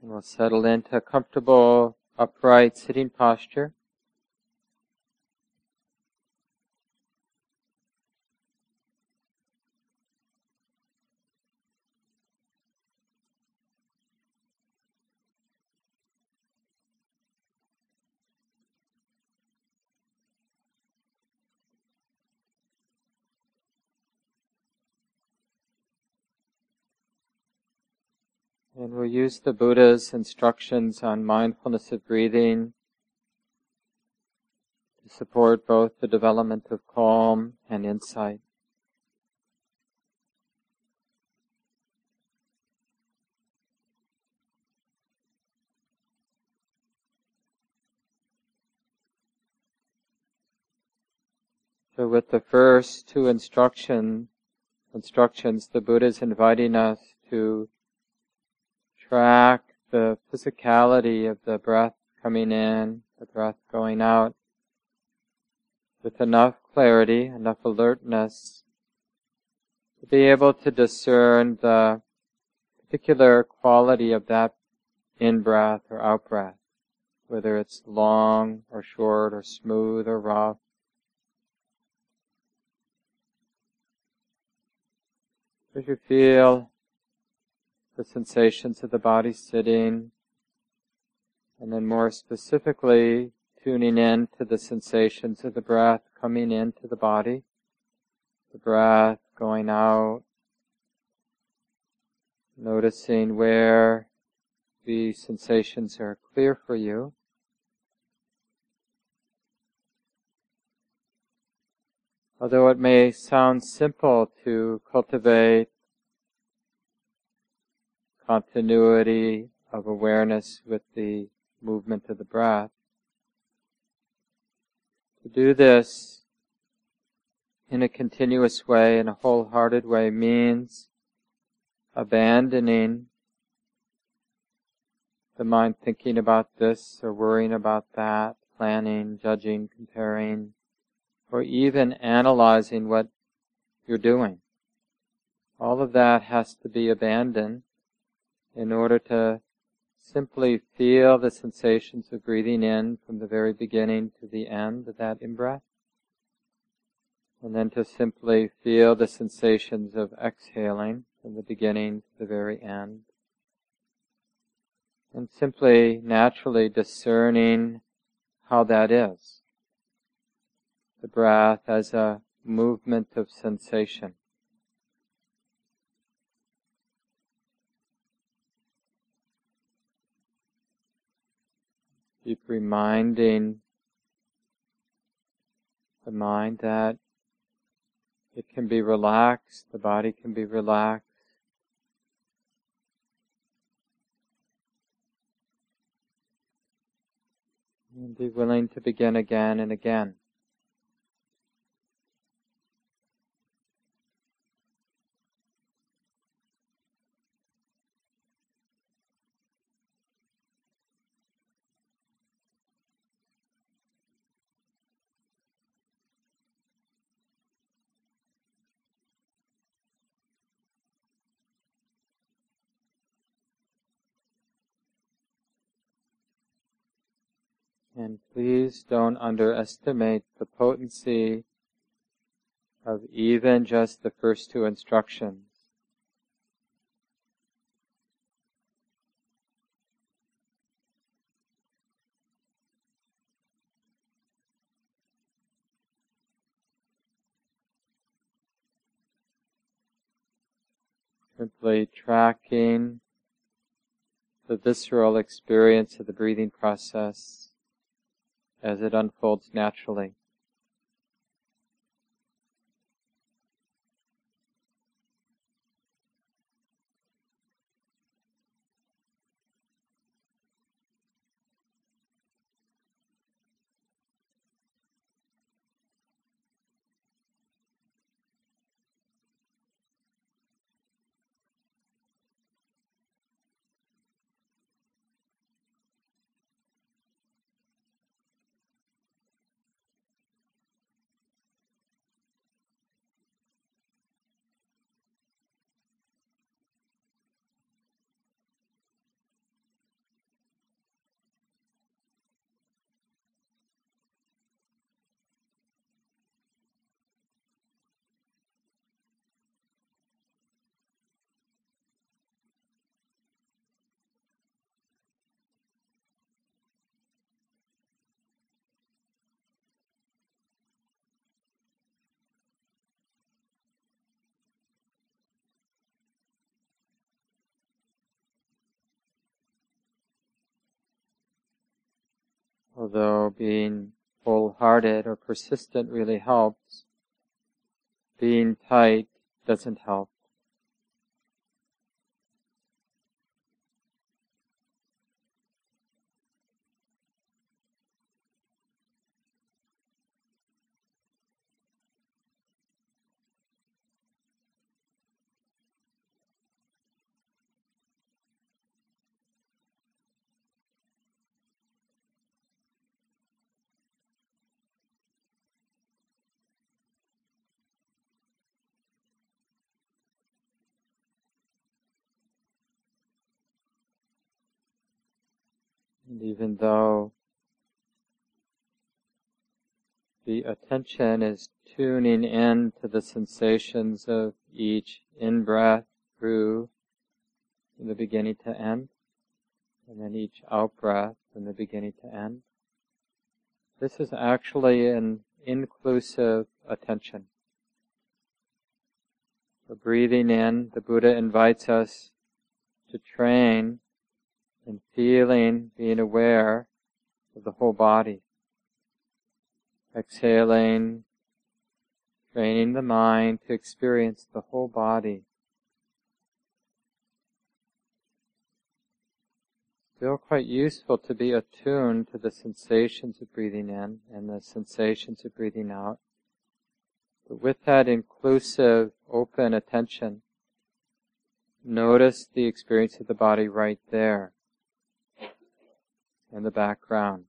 And we'll settle into a comfortable, upright sitting posture. And we'll use the Buddha's instructions on mindfulness of breathing to support both the development of calm and insight. So with the first two instruction, instructions, the Buddha is inviting us to track the physicality of the breath coming in, the breath going out, with enough clarity, enough alertness to be able to discern the particular quality of that in-breath or out-breath, whether it's long or short or smooth or rough. As you feel the sensations of the body sitting, and then more specifically, tuning in to the sensations of the breath coming into the body, the breath going out, noticing where the sensations are clear for you. Although it may sound simple to cultivate continuity of awareness with the movement of the breath. To do this in a continuous way, in a wholehearted way, means abandoning the mind thinking about this or worrying about that, planning, judging, comparing, or even analyzing what you're doing. All of that has to be abandoned in order to simply feel the sensations of breathing in from the very beginning to the end of that in-breath. And then to simply feel the sensations of exhaling from the beginning to the very end. And simply naturally discerning how that is. The breath as a movement of sensation. Keep reminding the mind that it can be relaxed, the body can be relaxed. And be willing to begin again and again. And please don't underestimate the potency of even just the first two instructions. Simply tracking the visceral experience of the breathing process as it unfolds naturally. Although being wholehearted or persistent really helps, being tight doesn't help. And even though the attention is tuning in to the sensations of each in-breath through from the beginning to end, and then each out-breath from the beginning to end. This is actually an inclusive attention. For breathing in, the Buddha invites us to train and feeling, being aware of the whole body. Exhaling, training the mind to experience the whole body. Still quite useful to be attuned to the sensations of breathing in and the sensations of breathing out. But with that inclusive, open attention, notice the experience of the body right there in the background.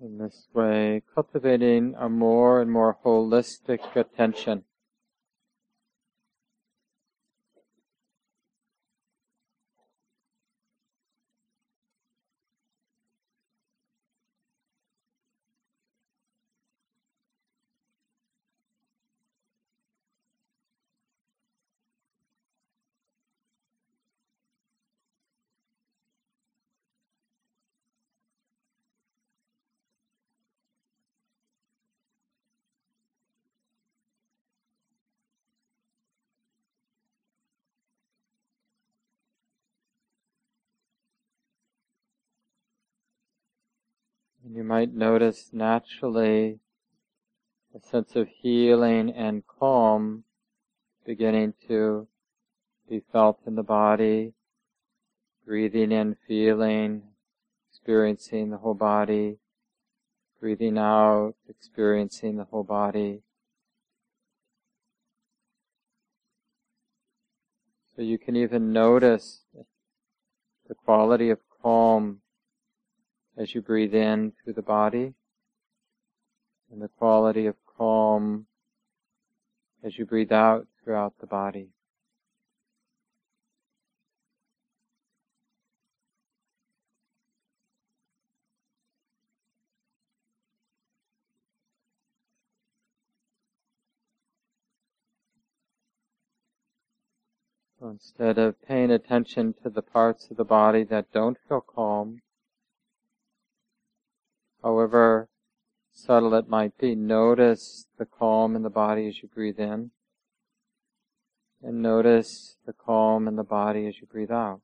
In this way, cultivating a more and more holistic attention And you might notice naturally a sense of healing and calm beginning to be felt in the body, breathing in, feeling, experiencing the whole body, breathing out, experiencing the whole body. So you can even notice the quality of calm as you breathe in through the body and the quality of calm as you breathe out throughout the body. Instead of paying attention to the parts of the body that don't feel calm, however subtle it might be, notice the calm in the body as you breathe in, and notice the calm in the body as you breathe out.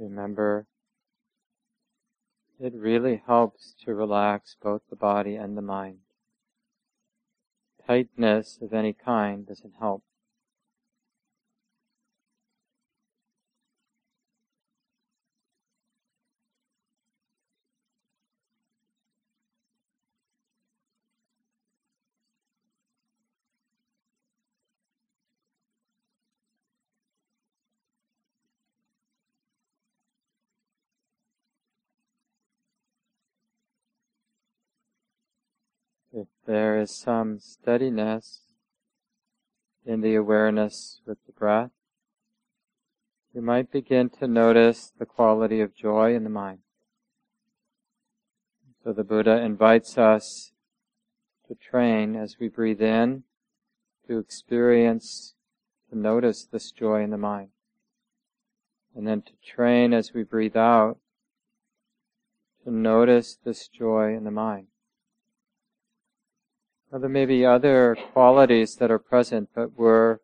Remember, it really helps to relax both the body and the mind. Tightness of any kind doesn't help. If there is some steadiness in the awareness with the breath, you might begin to notice the quality of joy in the mind. So the Buddha invites us to train as we breathe in to experience, to notice this joy in the mind. And then to train as we breathe out to notice this joy in the mind. There may be other qualities that are present, but we're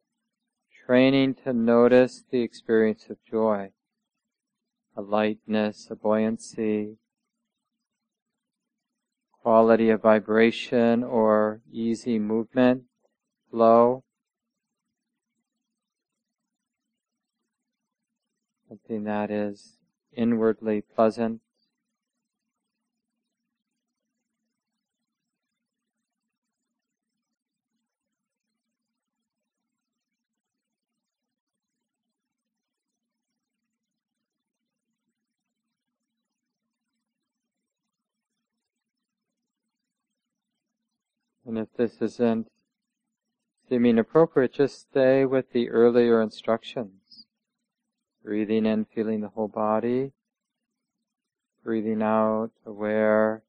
training to notice the experience of joy, a lightness, a buoyancy, quality of vibration or easy movement, flow. Something that is inwardly pleasant. And if this isn't seeming appropriate, just stay with the earlier instructions. Breathing in, feeling the whole body. Breathing out, aware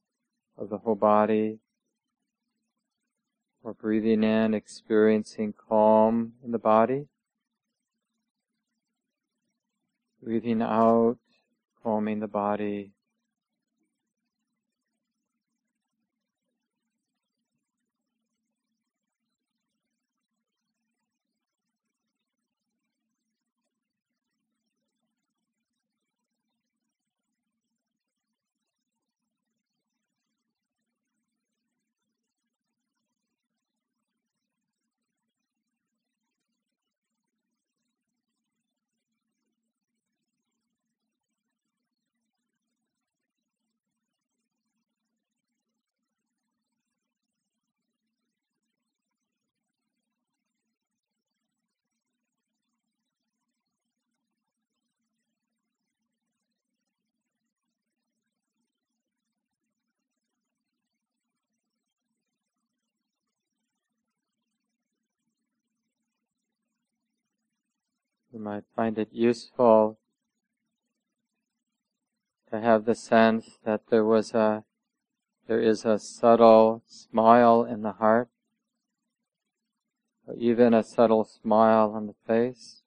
of the whole body. Or breathing in, experiencing calm in the body. Breathing out, calming the body. You might find it useful to have the sense that there was a, there is a subtle smile in the heart, or even a subtle smile on the face.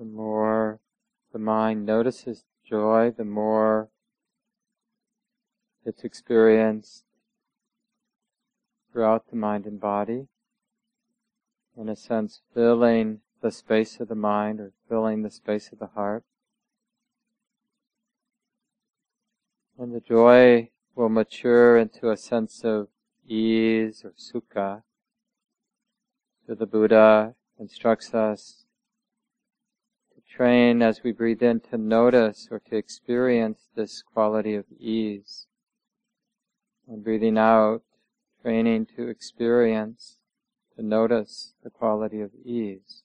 The more the mind notices joy, the more it's experienced throughout the mind and body. In a sense, filling the space of the mind or filling the space of the heart. And the joy will mature into a sense of ease or sukha. So the Buddha instructs us train as we breathe in to notice or to experience this quality of ease. And breathing out, training to experience, to notice the quality of ease.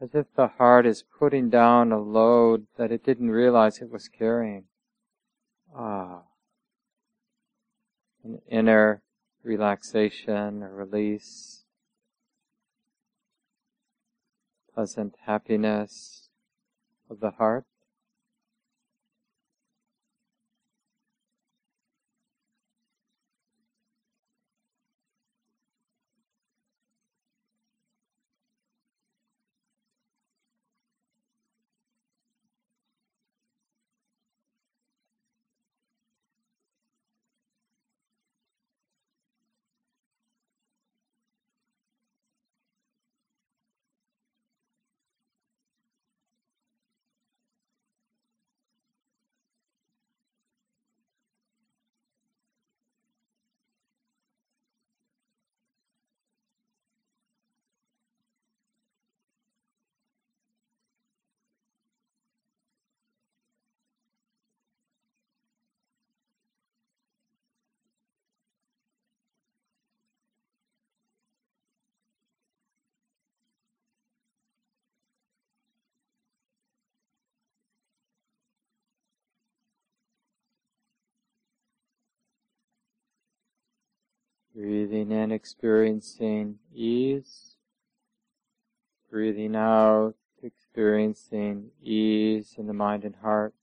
As if the heart is putting down a load that it didn't realize it was carrying. Ah. An inner relaxation or release. Pleasant happiness of the heart. Breathing in, experiencing ease. Breathing out, experiencing ease in the mind and heart.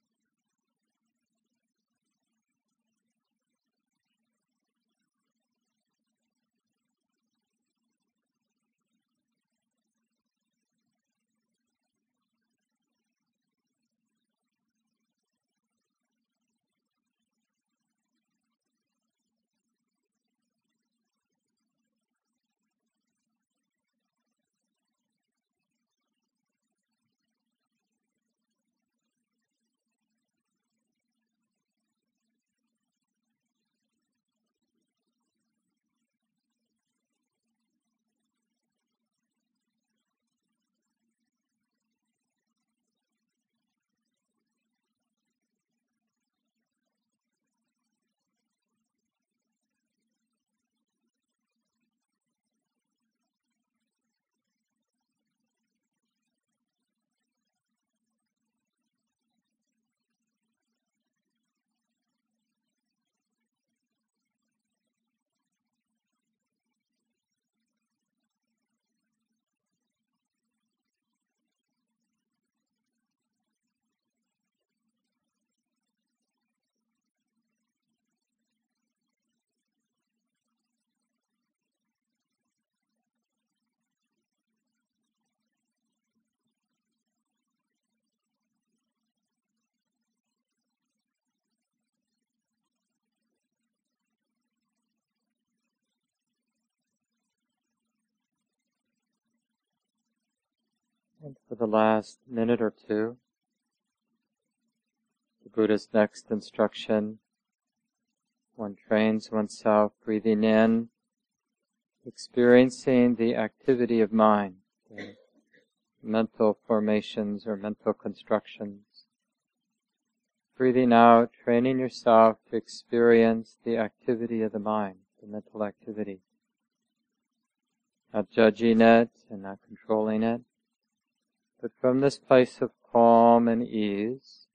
And for the last minute or two, the Buddha's next instruction, one trains oneself breathing in, experiencing the activity of mind, the mental formations or mental constructions. Breathing out, training yourself to experience the activity of the mind, the mental activity. Not judging it and not controlling it, but from this place of calm and ease,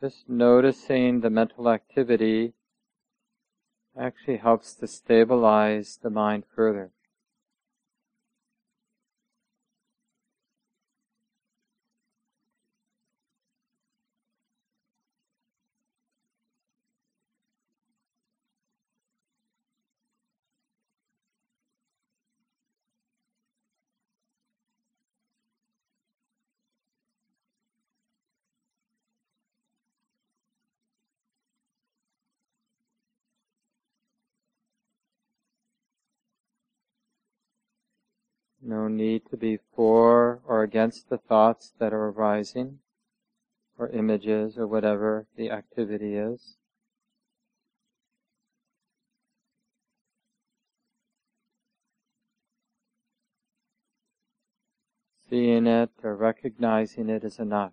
just noticing the mental activity actually helps to stabilize the mind further. No need to be for or against the thoughts that are arising, or images, or whatever the activity is. Seeing it or recognizing it is enough.